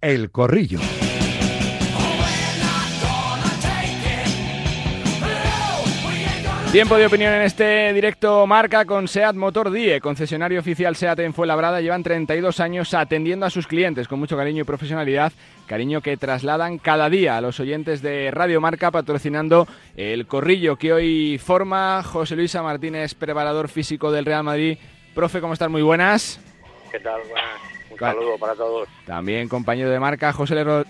El Corrillo. Tiempo de opinión en este directo marca con SEAT Motor Die, concesionario oficial SEAT en Fuenlabrada. Llevan 32 años atendiendo a sus clientes con mucho cariño y profesionalidad, cariño que trasladan cada día a los oyentes de Radio Marca patrocinando el corrillo que hoy forma José Luisa Martínez, preparador físico del Real Madrid. Profe, ¿cómo estás? Muy buenas. ¿Qué tal? Buenas. Un saludo para todos. También compañero de marca José Le,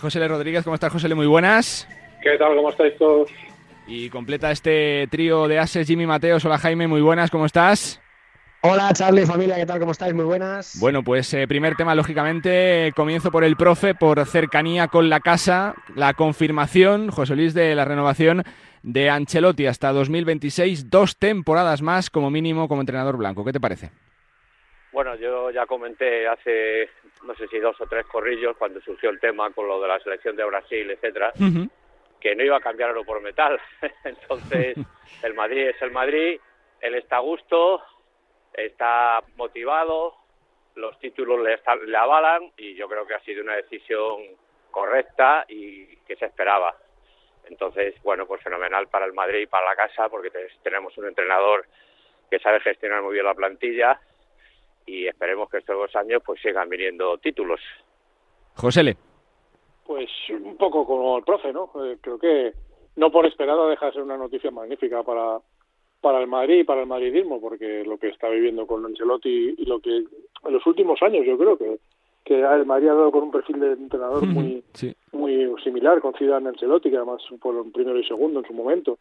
José Le Rodríguez, ¿cómo estás José Le? Muy buenas. ¿Qué tal? ¿Cómo estáis todos? Y completa este trío de ases Jimmy Mateos. Hola Jaime, muy buenas, ¿cómo estás? Hola Charlie, familia, ¿qué tal? ¿Cómo estáis? Muy buenas. Bueno, pues eh, primer tema, lógicamente, comienzo por el profe, por cercanía con la casa, la confirmación, José Luis, de la renovación de Ancelotti hasta 2026, dos temporadas más como mínimo como entrenador blanco. ¿Qué te parece? Bueno, yo ya comenté hace, no sé si dos o tres corrillos, cuando surgió el tema con lo de la selección de Brasil, etcétera, que no iba a cambiarlo por metal. Entonces, el Madrid es el Madrid, él está a gusto, está motivado, los títulos le, le avalan y yo creo que ha sido una decisión correcta y que se esperaba. Entonces, bueno, pues fenomenal para el Madrid y para la casa porque tenemos un entrenador que sabe gestionar muy bien la plantilla y esperemos que estos dos años pues sigan viniendo títulos. José Le. Pues un poco como el profe, ¿no? Eh, creo que no por esperada deja de ser una noticia magnífica para, para el Madrid y para el madridismo, porque lo que está viviendo con Ancelotti y lo que en los últimos años yo creo que, que el Madrid ha dado con un perfil de entrenador muy muy similar con Zidane Ancelotti, que además fueron primero y segundo en su momento.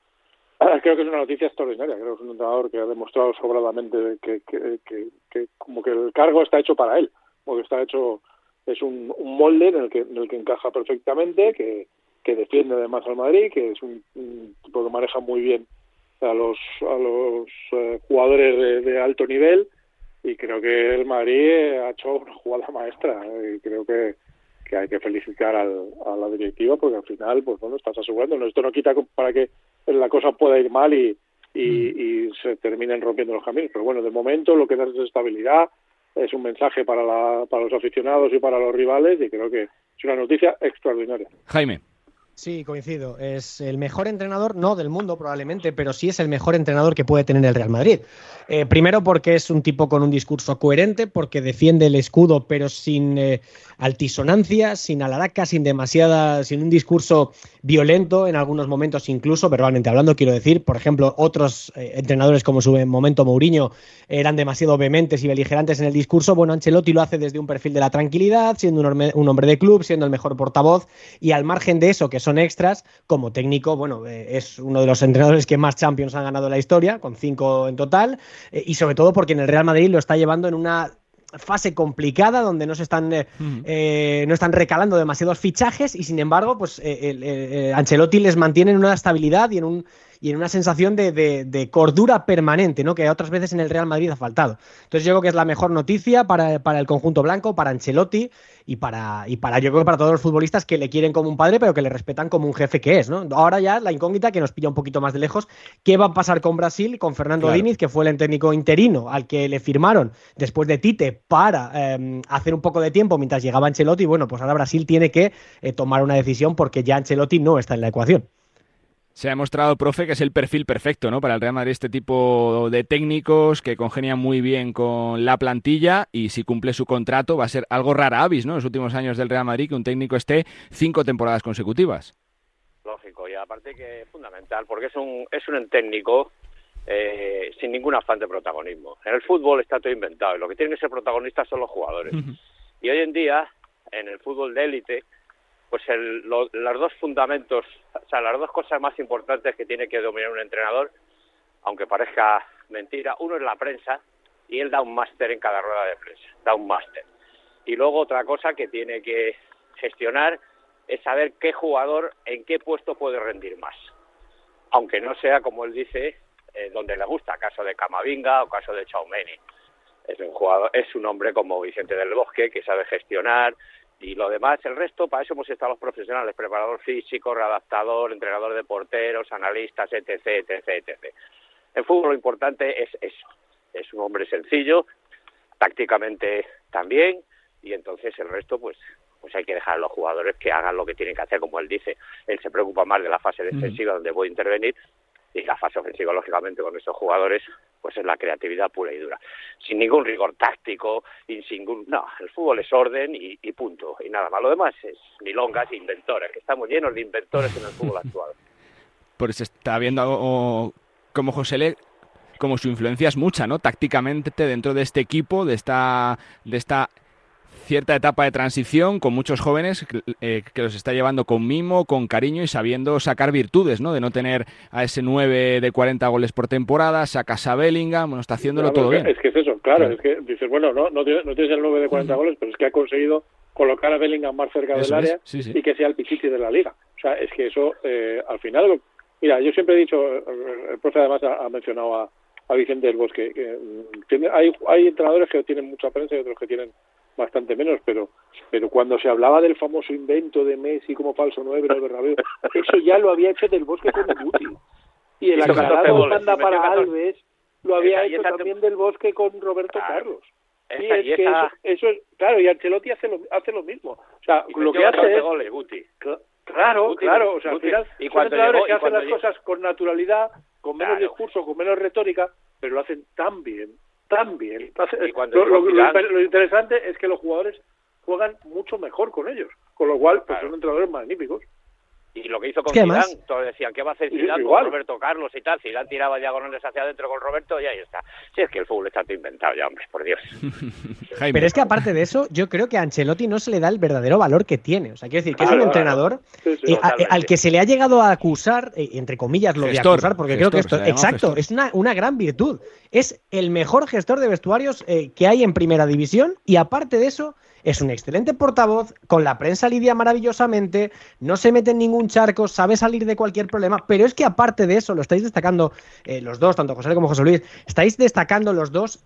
Creo que es una noticia extraordinaria, creo que es un entrenador que ha demostrado sobradamente que, que, como que el cargo está hecho para él, porque está hecho es un, un molde en el que en el que encaja perfectamente, que, que defiende además al Madrid, que es un, tipo que maneja muy bien a los a los eh, jugadores de, alto nivel y creo que el Madrid ha hecho una jugada maestra y creo que, que hay que felicitar al, a la directiva porque al final pues bueno estás asegurando. Esto no quita para que la cosa pueda ir mal y, y, y se terminen rompiendo los caminos pero bueno de momento lo que da es estabilidad es un mensaje para, la, para los aficionados y para los rivales y creo que es una noticia extraordinaria. Jaime. Sí, coincido. Es el mejor entrenador, no del mundo probablemente, pero sí es el mejor entrenador que puede tener el Real Madrid. Eh, primero porque es un tipo con un discurso coherente, porque defiende el escudo pero sin eh, altisonancia, sin alaraca, sin demasiada, sin un discurso violento en algunos momentos incluso, verbalmente hablando, quiero decir. Por ejemplo, otros eh, entrenadores como su momento Mourinho eran demasiado vehementes y beligerantes en el discurso. Bueno, Ancelotti lo hace desde un perfil de la tranquilidad, siendo un, un hombre de club, siendo el mejor portavoz y al margen de eso, que son extras. Como técnico, bueno, eh, es uno de los entrenadores que más Champions han ganado en la historia, con cinco en total, eh, y sobre todo porque en el Real Madrid lo está llevando en una fase complicada donde no se están eh, no están recalando demasiados fichajes y sin embargo pues Ancelotti les mantiene en una estabilidad y en un y en una sensación de, de, cordura permanente, ¿no? Que otras veces en el Real Madrid ha faltado. Entonces yo creo que es la mejor noticia para, para el conjunto blanco, para Ancelotti y para, y para yo creo que para todos los futbolistas que le quieren como un padre, pero que le respetan como un jefe que es, ¿no? Ahora ya la incógnita que nos pilla un poquito más de lejos, ¿qué va a pasar con Brasil, con Fernando Diniz, que fue el técnico interino al que le firmaron después de Tite para em, hacer un poco de tiempo mientras llegaba Ancelotti? Bueno, pues ahora Brasil tiene que eh, tomar una decisión porque ya Ancelotti no está en la ecuación se ha demostrado, profe, que es el perfil perfecto ¿no? para el Real Madrid, este tipo de técnicos que congenian muy bien con la plantilla y si cumple su contrato va a ser algo rara avis ¿no? en los últimos años del Real Madrid que un técnico esté cinco temporadas consecutivas. Lógico, y aparte que es fundamental porque es un, es un técnico eh, sin ningún afán de protagonismo. En el fútbol está todo inventado y lo que tienen que ser protagonistas son los jugadores. Y hoy en día, en el fútbol de élite, pues el, los dos fundamentos, o sea, las dos cosas más importantes que tiene que dominar un entrenador, aunque parezca mentira, uno es la prensa y él da un máster en cada rueda de prensa, da un máster. Y luego otra cosa que tiene que gestionar es saber qué jugador en qué puesto puede rendir más. Aunque no sea, como él dice, eh, donde le gusta, caso de Camavinga o caso de Chaumeni. Es un jugador, es un hombre como Vicente del Bosque que sabe gestionar, y lo demás, el resto, para eso hemos estado los profesionales, preparador físico, readaptador, entrenador de porteros, analistas, etc., etc., etc. En fútbol lo importante es eso, es un hombre sencillo, tácticamente también, y entonces el resto pues pues hay que dejar a los jugadores que hagan lo que tienen que hacer, como él dice. Él se preocupa más de la fase defensiva donde voy a intervenir y la fase ofensiva, lógicamente, con estos jugadores, pues es la creatividad pura y dura. Sin ningún rigor táctico y sin ningún... No, el fútbol es orden y, punto. Y nada más. Lo demás es milongas e inventores, que estamos llenos de inventores en el fútbol actual. Pues está viendo como José Le como su influencia es mucha, ¿no? Tácticamente dentro de este equipo, de esta, de esta cierta etapa de transición con muchos jóvenes eh, que los está llevando con mimo, con cariño y sabiendo sacar virtudes, ¿no? De no tener a ese 9 de 40 goles por temporada, sacas a Bellingham, bueno, está haciéndolo todo bien. Es que es eso, claro, es que dices, bueno, no, no, tienes, el 9 de 40 goles, pero es que ha conseguido colocar a Bellingham más cerca del área y que sea el pichichi de la liga. O sea, es que eso, eh, al final, mira, yo siempre he dicho, el profe además ha, mencionado a, a Vicente del Bosque, que mm, hay, hay entrenadores que tienen mucha prensa y otros que tienen bastante menos, pero pero cuando se hablaba del famoso invento de Messi como falso nueve de Bernabéu, eso ya lo había hecho del Bosque con Guti. Y el aclarado manda para Alves lo había hecho también del Bosque con Roberto Carlos. y es que eso, es, claro, y Ancelotti hace lo, hace lo mismo. O sea, lo que hace es... Goles, Guti. Claro, claro, o sea, al final y son que hacen las cosas con naturalidad, con menos discurso, con menos retórica, pero lo hacen tan bien también. lo, interesante es que los jugadores juegan mucho mejor con ellos, con lo cual pues, son entrenadores magníficos. Y lo que hizo con Zidane, todos decían, ¿qué va a hacer Zidane con Roberto Carlos y tal? Zidane tiraba diagonales hacia adentro con Roberto y ahí está. Si es que el fútbol está todo inventado ya, hombre, por Dios. Pero es que aparte de eso, yo creo que a Ancelotti no se le da el verdadero valor que tiene. O sea, quiero decir que es un entrenador eh, al que se le ha llegado a acusar, eh, entre comillas lo de acusar, porque creo que esto, exacto, es una, una, gran virtud. Es el mejor gestor de vestuarios eh, que hay en primera división y aparte de eso es un excelente portavoz, con la prensa lidia maravillosamente, no se mete en ningún charco, sabe salir de cualquier problema, pero es que aparte de eso, lo estáis destacando eh, los dos, tanto José como José Luis, estáis destacando los dos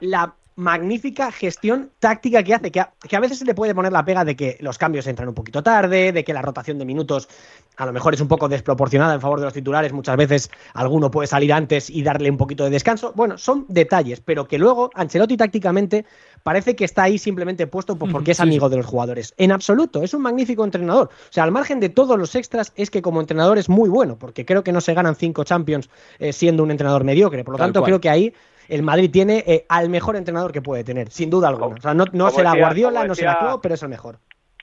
la magnífica gestión táctica que hace, que a, que a, veces se le puede poner la pega de que los cambios entran un poquito tarde, de que la rotación de minutos a lo mejor es un poco desproporcionada en favor de los titulares, muchas veces alguno puede salir antes y darle un poquito de descanso. Bueno, son detalles, pero que luego Ancelotti tácticamente parece que está ahí simplemente puesto porque es amigo de los jugadores. En absoluto, es un magnífico entrenador. O sea, al margen de todos los extras, es que como entrenador es muy bueno, porque creo que no se ganan cinco Champions eh, siendo un entrenador mediocre. Por lo tanto, creo que ahí el Madrid tiene eh, al mejor entrenador que puede tener, sin duda alguna. O sea, no, no será Guardiola, no será Klopp, pero es el mejor.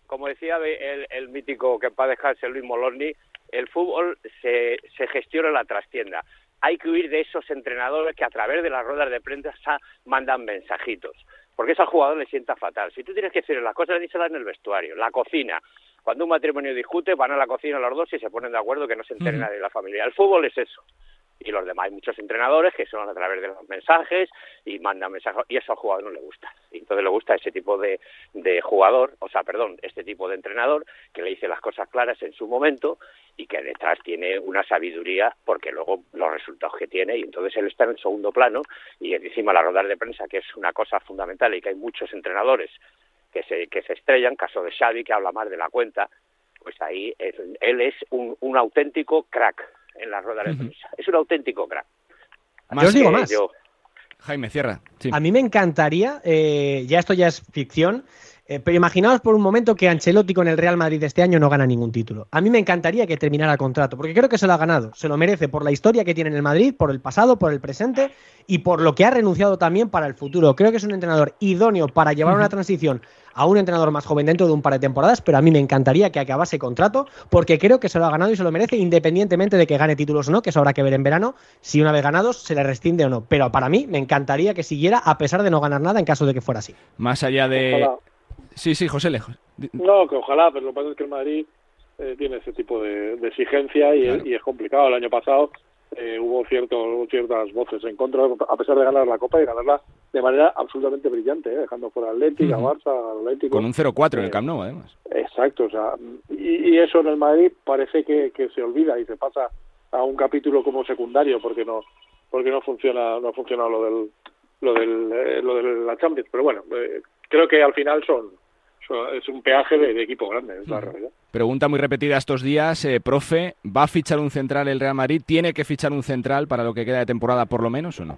Como decía el, mítico que para dejarse Luis Moloni, el fútbol se, se gestiona en la trastienda. Hay que huir de esos entrenadores que a través de las ruedas de prensa mandan mensajitos porque eso al jugador le sienta fatal. Si tú tienes que decir las cosas, díselas en el vestuario, la cocina. Cuando un matrimonio discute, van a la cocina los dos y se ponen de acuerdo que no se entere nadie de la familia. El fútbol es eso y los demás hay muchos entrenadores que son a través de los mensajes y mandan mensajes y eso al jugador no le gusta. Y entonces le gusta ese tipo de, de jugador o sea perdón este tipo de entrenador que le dice las cosas claras en su momento y que detrás tiene una sabiduría porque luego los resultados que tiene y entonces él está en el segundo plano y encima la rodar de prensa que es una cosa fundamental y que hay muchos entrenadores que se, que se estrellan, caso de Xavi que habla más de la cuenta, pues ahí él es un, un auténtico crack en la rueda de prensa. Es un auténtico crack. Yo os digo más. Jaime, cierra. A mí me encantaría, eh, ya esto ya es ficción, eh, pero imaginaos por un momento que Ancelotti con el Real Madrid este año no gana ningún título. A mí me encantaría que terminara el contrato, porque creo que se lo ha ganado. Se lo merece por la historia que tiene en el Madrid, por el pasado, por el presente y por lo que ha renunciado también para el futuro. Creo que es un entrenador idóneo para llevar una transición a un entrenador más joven dentro de un par de temporadas, pero a mí me encantaría que acabase contrato, porque creo que se lo ha ganado y se lo merece, independientemente de que gane títulos o no, que eso habrá que ver en verano, si una vez ganados se le rescinde o no. Pero para mí me encantaría que siguiera a pesar de no ganar nada en caso de que fuera así. Más allá de... Sí, sí, José Lejos. No, que ojalá, pero lo que pasa es que el Madrid eh, tiene ese tipo de, exigencia y, es complicado. El año pasado eh, hubo cierto, ciertas voces en contra, a pesar de ganar la Copa y ganarla de manera absolutamente brillante, eh, dejando fuera Atlético, a Barça, Atlético. Con un 0-4 en el Camp Nou, además. Exacto, o sea, y, eso en el Madrid parece que, que se olvida y se pasa a un capítulo como secundario porque no porque no funciona no ha funcionado lo del lo del lo de la Champions pero bueno creo que al final son es un peaje de, equipo grande, es la realidad. Pregunta muy repetida estos días, eh, profe, ¿va a fichar un central el Real Madrid? ¿Tiene que fichar un central para lo que queda de temporada por lo menos o no?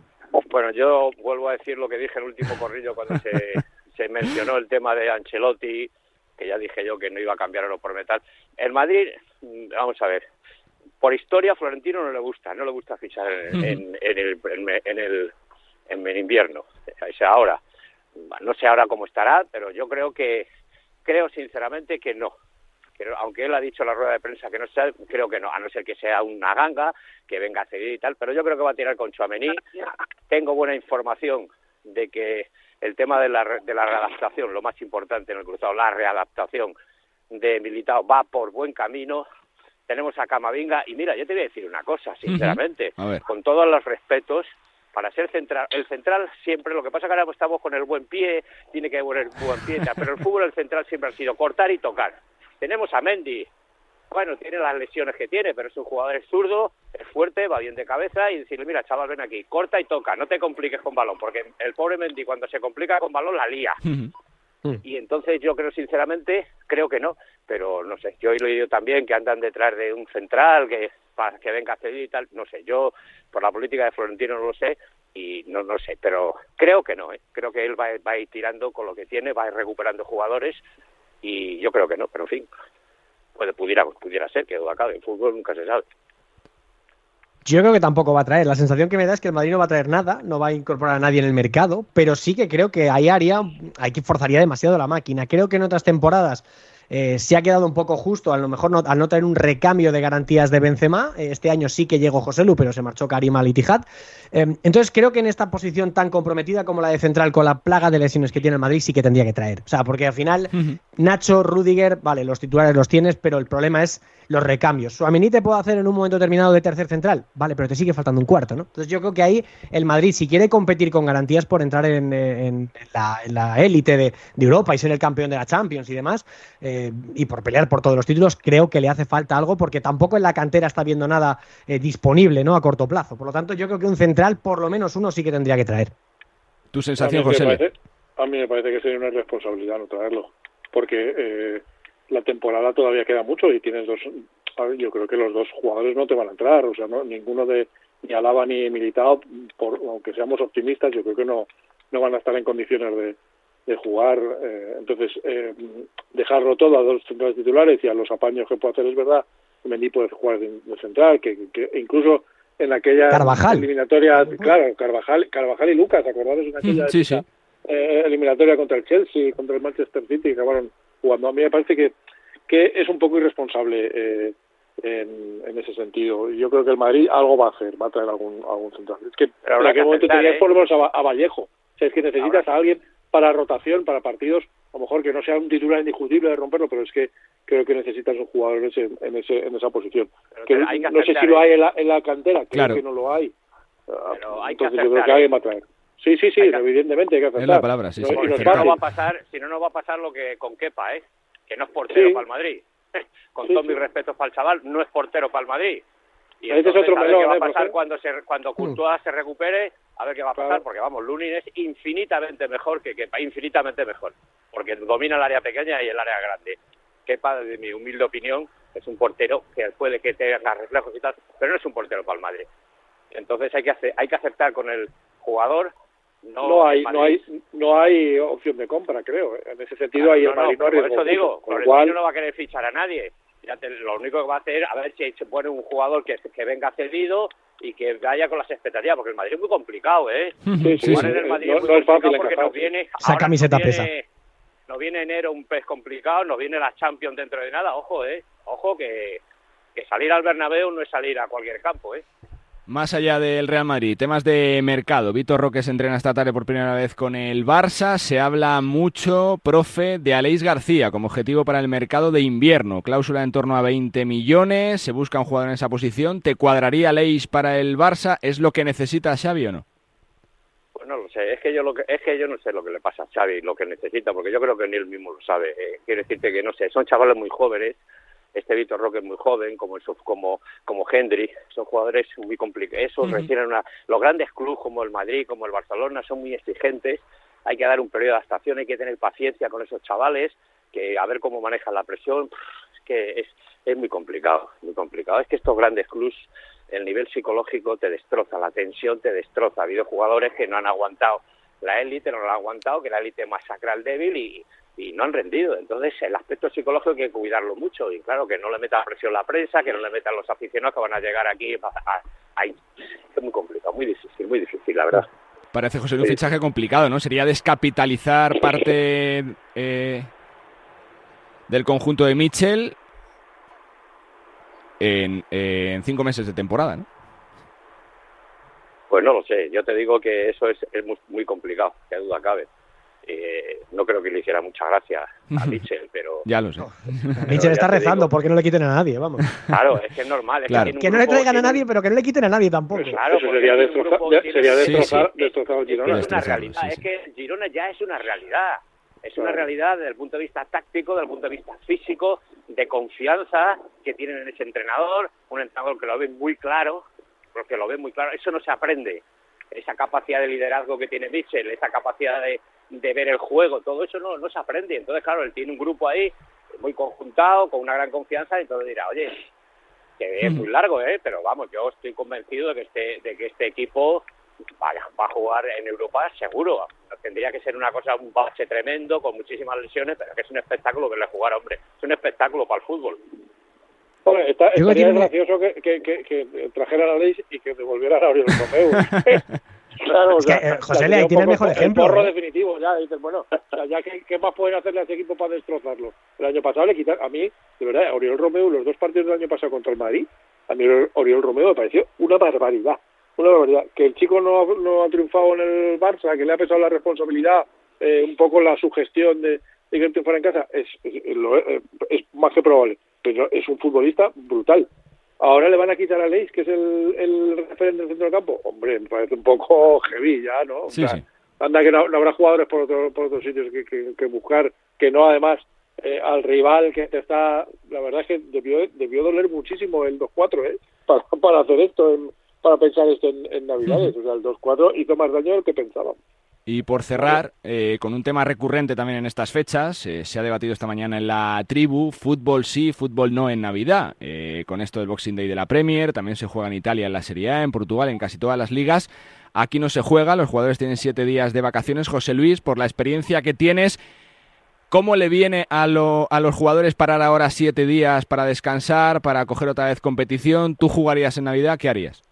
Bueno, yo vuelvo a decir lo que dije en el último corrillo cuando se, se mencionó el tema de Ancelotti, que ya dije yo que no iba a cambiar oro por metal. El Madrid, mm, vamos a ver, por historia Florentino no le gusta, no le gusta fichar en, en, el, en, el, en el invierno, o sea, ahora. No sé ahora cómo estará, pero yo creo que, creo sinceramente que no. Pero, aunque él ha dicho en la rueda de prensa que no sea, creo que no, a no ser que sea una ganga, que venga a ceder y tal, pero yo creo que va a tirar con Chuamení. Tengo buena información de que el tema de la, de la readaptación, lo más importante en el cruzado, la readaptación de Militao va por buen camino. Tenemos a Camavinga y mira, yo te voy a decir una cosa, sinceramente, con todos los respetos, para ser central, el central siempre, lo que pasa que ahora estamos con el buen pie, tiene que poner buen pie, pero el fútbol el central siempre ha sido cortar y tocar. Tenemos a Mendy, bueno, tiene las lesiones que tiene, pero es un jugador zurdo, es fuerte, va bien de cabeza y decirle, mira, chaval, ven aquí, corta y toca, no te compliques con balón, porque el pobre Mendy cuando se complica con balón la lía. Y entonces yo creo sinceramente, creo que no, pero no sé, yo he oído también que andan detrás de un central que para que venga ceder y tal, no sé, yo por la política de Florentino no lo sé y no no sé, pero creo que no, ¿eh? creo que él va, va a ir tirando con lo que tiene, va a ir recuperando jugadores y yo creo que no, pero en fin, puede, pudiera, pudiera ser que duda cabe, en fútbol nunca se sabe. Yo creo que tampoco va a traer. La sensación que me da es que el Madrid no va a traer nada, no va a incorporar a nadie en el mercado, pero sí que creo que hay área, hay que forzaría demasiado la máquina. Creo que en otras temporadas eh, se ha quedado un poco justo, a lo mejor no, al no tener un recambio de garantías de Benzema. Eh, este año sí que llegó José Lu, pero se marchó Karim al Itihad. Eh, entonces creo que en esta posición tan comprometida como la de central, con la plaga de lesiones que tiene el Madrid, sí que tendría que traer. O sea, porque al final, Nacho, Rudiger, vale, los titulares los tienes, pero el problema es los recambios. Suamení te puede hacer en un momento determinado de tercer central, vale, pero te sigue faltando un cuarto, ¿no? Entonces yo creo que ahí el Madrid, si quiere competir con garantías por entrar en, la élite de, Europa y ser el campeón de la Champions y demás, eh, y por pelear por todos los títulos, creo que le hace falta algo porque tampoco en la cantera está viendo nada eh, disponible, ¿no? A corto plazo. Por lo tanto, yo creo que un central, por lo menos uno, sí que tendría que traer. ¿Tu sensación, José? A mí me parece que sería una responsabilidad no traerlo, porque eh, la temporada todavía queda mucho y tienes dos, yo creo que los dos jugadores no te van a entrar, o sea, no, ninguno de ni Alaba ni Militao, por, aunque seamos optimistas, yo creo que no, no van a estar en condiciones de, de jugar. Eh, entonces, eh, dejarlo todo a dos centrales titulares y a los apaños que puede hacer es verdad. Mendy puede jugar de, central, que, que, incluso en aquella eliminatoria, claro, Carvajal, Carvajal y Lucas, ¿acordáis? En aquella sí, sí. Eh, eliminatoria contra el Chelsea, contra el Manchester City, que acabaron jugando. A mí me parece que, que es un poco irresponsable eh, en, en, ese sentido. Yo creo que el Madrid algo va a hacer, va a traer algún, algún central. Es que en aquel momento tenías ¿eh? por lo menos a, Vallejo. O sea, es que necesitas a alguien para rotación, para partidos, a lo mejor que no sea un titular indiscutible de romperlo, pero es que creo que necesitas un jugador en, ese, en, ese, en esa posición. Que, no sé si lo ¿eh? hay en la, en la cantera, creo que no lo hay. Pero hay Entonces yo creo que alguien va a traer. Sí, sí, sí, evidentemente hay que aceptar. Es la palabra, sí, sí. Si, no, va a pasar, si no, no va a pasar lo que con Kepa, ¿eh? Que no es portero para el Madrid. con todos mis respetos para el chaval, no es portero para el Madrid. Y entonces, es otro a ver qué va a ¿eh, pasar cuando se, cuando Courtois se recupere, a ver qué va a pasar, porque vamos, Lunin es infinitamente mejor que Kepa, infinitamente mejor, porque domina el área pequeña y el área grande. Kepa, de mi humilde opinión, es un portero que puede que tenga reflejos y tal, pero no es un portero para el Madrid. Entonces hay que, hacer, hay que aceptar con el jugador no, hay no hay no hay opción de compra creo en ese sentido hay no, no, por eso digo con no va a querer fichar a nadie ya lo único que va a hacer a ver si se pone un jugador que, que venga cedido y que vaya con las expectativas porque el Madrid es muy complicado eh sí, sí, en el Madrid es muy complicado porque nos viene esa camiseta pesa. nos viene enero un pez complicado nos viene la Champions dentro de nada ojo eh ojo que que salir al Bernabéu no es salir a cualquier campo eh más allá del Real Madrid, temas de mercado. Víctor Roque se entrena esta tarde por primera vez con el Barça. Se habla mucho, profe, de Aleix García como objetivo para el mercado de invierno. Cláusula en torno a 20 millones. Se busca un jugador en esa posición. ¿Te cuadraría Aleix para el Barça? ¿Es lo que necesita Xavi o no? Pues no lo sé. Es que yo lo que, es que yo no sé lo que le pasa a Xavi, lo que necesita, porque yo creo que ni él mismo lo sabe. Eh, quiero decirte que no sé. Son chavales muy jóvenes este Víctor Roque es muy joven, como como como Hendry, son jugadores muy complicados. Eso requieren una, los grandes clubes como el Madrid, como el Barcelona son muy exigentes. Hay que dar un periodo de adaptación, hay que tener paciencia con esos chavales, que a ver cómo manejan la presión. Es que es, es muy complicado, muy complicado. Es que estos grandes clubes el nivel psicológico te destroza, la tensión te destroza. Ha habido jugadores que no han aguantado la élite no lo ha aguantado, que la élite masacra al débil y, y no han rendido. Entonces, el aspecto psicológico hay que cuidarlo mucho. Y claro, que no le meta presión la prensa, que no le metan los aficionados que van a llegar aquí. A, es muy complicado, muy difícil, muy difícil, la verdad. Parece, José, un fichaje complicado, ¿no? Sería descapitalizar parte eh, del conjunto de Mitchell en, en cinco meses de temporada, ¿no? Pues no lo sé. Yo te digo que eso es, es muy, muy complicado, que duda cabe. Eh, no creo que le hiciera mucha gracia a Mitchell, pero... ya lo sé. Mitchell está rezando porque no le quiten a nadie, vamos. Claro, es que es normal. que, no le traigan a nadie, pero que no le quiten a nadie tampoco. Pues claro, eso sería, destrozar, sería destrozar, Girona. Es una realidad, es que Girona ya es una realidad. Es una realidad desde el punto de vista táctico, desde el punto de vista físico, de confianza que tienen en ese entrenador, un entrenador que lo ve muy claro, porque lo ve muy claro. Eso no se aprende. Esa capacidad de liderazgo que tiene Mitchell, esa capacidad de, de ver el juego, todo eso no, no se aprende. Entonces, claro, él tiene un grupo ahí muy conjuntado, con una gran confianza, y entonces dirá, oye, que es muy largo, ¿eh? pero vamos, yo estoy convencido de que este, de que este equipo va, va a jugar en Europa seguro. Tendría que ser una cosa, un bache tremendo, con muchísimas lesiones, pero que es un espectáculo verle jugar, hombre. Es un espectáculo para el fútbol. Hombre, está, estaría gracioso que, que, que, que, trajera la ley y que devolviera a Romeo. Claro, o sea, eh, José Le, ahí tiene el mejor ejemplo. El porro ¿eh? definitivo, ya dices, bueno, ya ¿qué, ¿qué, más pueden hacerle a ese equipo para destrozarlo? El año pasado le quitaron, a mí, de verdad, Oriol Romeo, los dos partidos del año pasado contra el Madrid, a mí Oriol Romeo me pareció una barbaridad, una barbaridad. Que el chico no, no ha triunfado en el Barça, que le ha pesado la responsabilidad, eh, un poco la sugestión de, de que triunfara en casa, es, es, lo, eh, es más que probable, pero es un futbolista brutal Ahora le van a quitar a Leis, que es el, el referente del centro del campo. Hombre, me parece un poco heavy ya, ¿no? Sí, sí. Anda que no, habrá jugadores por, otro, por otros sitios que, que, que buscar, que no además eh, al rival que te está... La verdad es que debió, debió doler muchísimo el 2-4, ¿eh? Para, para hacer esto, en, para pensar esto en, en Navidades. O sea, el 2-4 hizo más daño del que pensábamos. Y por cerrar, eh, con un tema recurrente también en estas fechas, eh, se ha debatido esta mañana en la tribu, fútbol sí, fútbol no en Navidad. Eh, con esto del Boxing Day de la Premier, también se juega en Italia en la Serie A, en Portugal, en casi todas las ligas. Aquí no se juega, los jugadores tienen siete días de vacaciones. José Luis, por la experiencia que tienes, ¿cómo le viene a, a los jugadores parar ahora siete días para descansar, para coger otra vez competición? ¿Tú jugarías en Navidad? ¿Qué harías?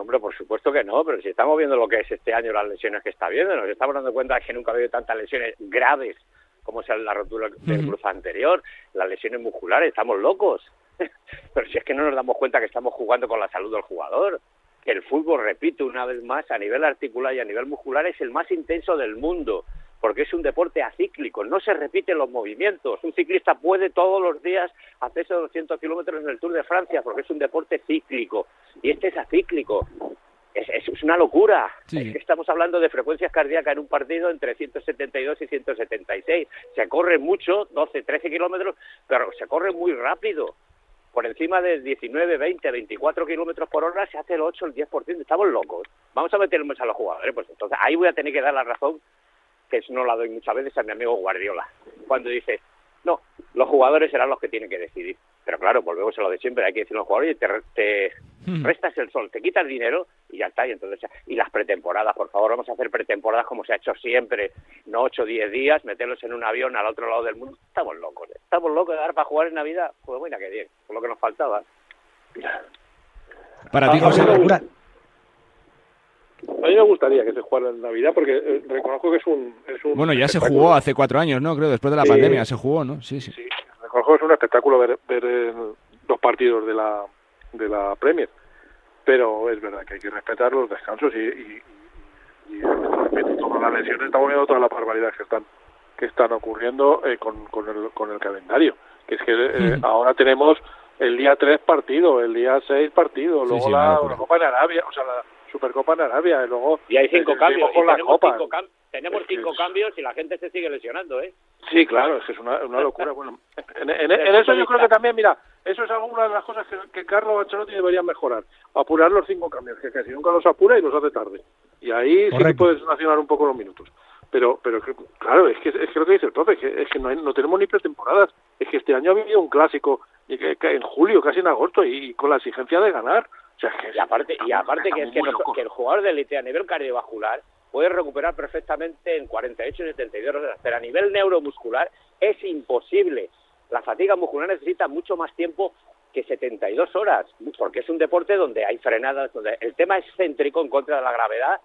Hombre, por supuesto que no, pero si estamos viendo lo que es este año, las lesiones que está viendo, nos estamos dando cuenta de que nunca ha habido tantas lesiones graves como sea la rotura del cruz anterior, las lesiones musculares, estamos locos. pero si es que no nos damos cuenta que estamos jugando con la salud del jugador, que el fútbol, repito una vez más, a nivel articular y a nivel muscular es el más intenso del mundo porque es un deporte acíclico, no se repiten los movimientos. Un ciclista puede todos los días hacerse 200 kilómetros en el Tour de Francia porque es un deporte cíclico y este es acíclico. Es, es, una locura. Sí. Es que estamos hablando de frecuencias cardíacas en un partido entre 172 y 176. Se corre mucho, 12, 13 kilómetros, pero se corre muy rápido. Por encima de 19, 20, 24 kilómetros por hora se hace el 8, el 10%. Estamos locos. Vamos a meternos a los jugadores. Pues entonces ahí voy a tener que dar la razón que eso no la doy muchas veces a mi amigo Guardiola, cuando dice, no, los jugadores serán los que tienen que decidir. Pero claro, volvemos a lo de siempre, hay que decir a los jugadores, te, te Hmm. restas el sol, te quitas dinero y ya está. Y entonces y las pretemporadas, por favor, vamos a hacer pretemporadas como se ha hecho siempre, no 8 o 10 días, meterlos en un avión al otro lado del mundo. Estamos locos, ¿eh? estamos locos de dar para jugar en Navidad. Pues bueno, que bien, por lo que nos faltaba. Para ti, José, a mí me gustaría que se jugara en Navidad porque eh, reconozco que es un, es un Bueno, ya se jugó hace cuatro años, ¿no? Creo, después de la Sí. pandemia se jugó, ¿no? Sí, sí. Sí, reconozco que es un espectáculo ver, ver eh, los partidos de la, de la Premier, pero es verdad que hay que respetar los descansos y, y, y, y todas las lesiones, estamos viendo todas las barbaridades que están que están ocurriendo eh, con, con, el, con el calendario, que es que eh, Ujú. ahora tenemos el día 3 partido, el día 6 partido, Sí, luego sí, la Copa en Arabia, o sea, la Supercopa en Arabia, y luego Y hay cinco eh, cambios, con y las tenemos, copas. cinco, cam- tenemos Es que cinco es- cambios y la gente se sigue lesionando, ¿eh? Sí, claro, es que es una, una locura. Bueno, en, en- en eso yo creo que también, mira, eso es alguna de las cosas que, que Carlos Ancelotti debería mejorar. Apurar los cinco cambios, que casi nunca los apura y los hace tarde. Y ahí sí que Correcto. puedes nacionar un poco los minutos. Pero, pero claro, es que, es que lo que dice el profe, es que, es que no, hay- no tenemos ni pretemporadas. Es que este año ha habido un clásico y que- que en julio, casi en agosto, y, con la exigencia de ganar. O sea, es que Y aparte, y aparte que es que, nos- el jugador de élite a nivel cardiovascular puedes recuperar perfectamente en 48 y 72 horas, pero a nivel neuromuscular es imposible. La fatiga muscular necesita mucho más tiempo que 72 horas, porque es un deporte donde hay frenadas, donde el tema es céntrico en contra de la gravedad.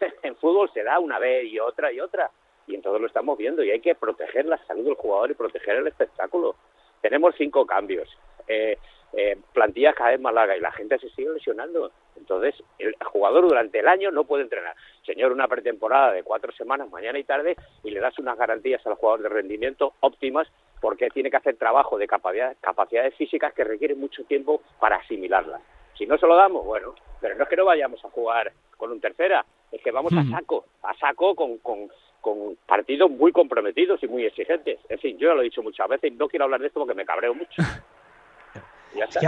en fútbol se da una vez y otra y otra, y en todo lo estamos viendo, y hay que proteger la salud del jugador y proteger el espectáculo. Tenemos cinco cambios, eh, eh, plantillas cada vez más largas, y la gente se sigue lesionando. Entonces, el jugador durante el año no puede entrenar. Señor, una pretemporada de cuatro semanas, mañana y tarde, y le das unas garantías al jugador de rendimiento óptimas porque tiene que hacer trabajo de capacidades físicas que requieren mucho tiempo para asimilarlas. Si no se lo damos, bueno, pero no es que no vayamos a jugar con un tercera, es que vamos a saco, a saco con, con, con partidos muy comprometidos y muy exigentes. En fin, yo ya lo he dicho muchas veces y no quiero hablar de esto porque me cabreo mucho.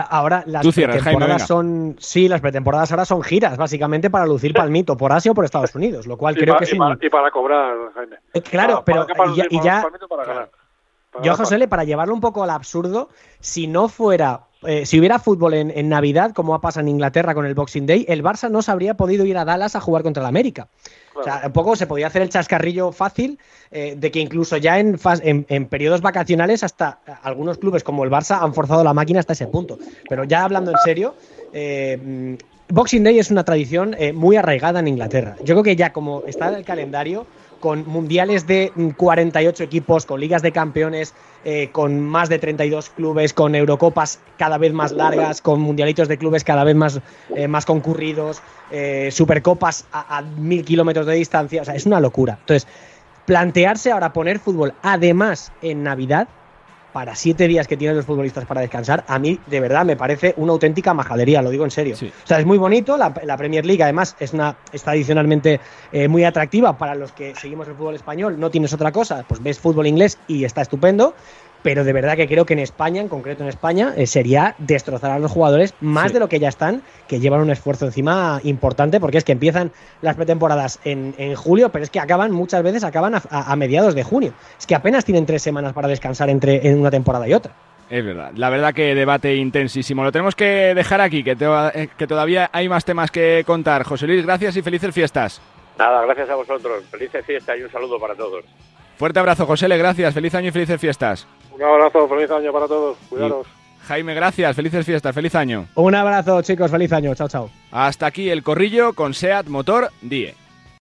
Ahora las pretemporadas son. Sí, las pretemporadas ahora son giras, básicamente para lucir palmito por Asia o por Estados Unidos, lo cual creo que es. Y, para, cobrar, Jaime. Eh, claro, pero. y ya. Yo, José, para llevarlo un poco al absurdo, si no fuera eh, si hubiera fútbol en, Navidad, como ha pasado en Inglaterra con el Boxing Day, el Barça no se habría podido ir a Dallas a jugar contra el América. O sea, un poco se podía hacer el chascarrillo fácil eh, de que incluso ya en, en, periodos vacacionales hasta algunos clubes como el Barça han forzado la máquina hasta ese punto. Pero ya hablando en serio, eh, Boxing Day es una tradición muy arraigada en Inglaterra. Yo creo que ya como está en el calendario, con mundiales de 48 equipos, con ligas de campeones, eh, con más de 32 clubes, con Eurocopas cada vez más largas, con mundialitos de clubes cada vez más, eh, más concurridos, eh, Supercopas a, a mil kilómetros de distancia. O sea, es una locura. Entonces, plantearse ahora poner fútbol además en Navidad para siete días que tienen los futbolistas para descansar, a mí de verdad me parece una auténtica majadería, lo digo en serio. O sea, es muy bonito, la, Premier League además es una es tradicionalmente eh, muy atractiva para los que seguimos el fútbol español, no tienes otra cosa, pues ves fútbol inglés y está estupendo, pero de verdad que creo que en España, en concreto en España, eh, sería destrozar a los jugadores más de lo que ya están, que llevan un esfuerzo encima importante, porque es que empiezan las pretemporadas en, julio, pero es que acaban, muchas veces acaban a, mediados de junio. Es que apenas tienen tres semanas para descansar entre en una temporada y otra. Es verdad, la verdad que debate intensísimo. Lo tenemos que dejar aquí, que, eh, que todavía hay más temas que contar. José Luis, gracias y felices fiestas. Nada, gracias a vosotros. Felices fiestas y un saludo para todos. Fuerte abrazo, José Le, gracias. Feliz año y felices fiestas. Un abrazo, feliz año para todos. Cuidaros. Jaime, gracias. Felices fiestas, feliz año. Un abrazo, chicos. Feliz año. Chao, chao. Hasta aquí el corrillo con SEAT Motor DIE.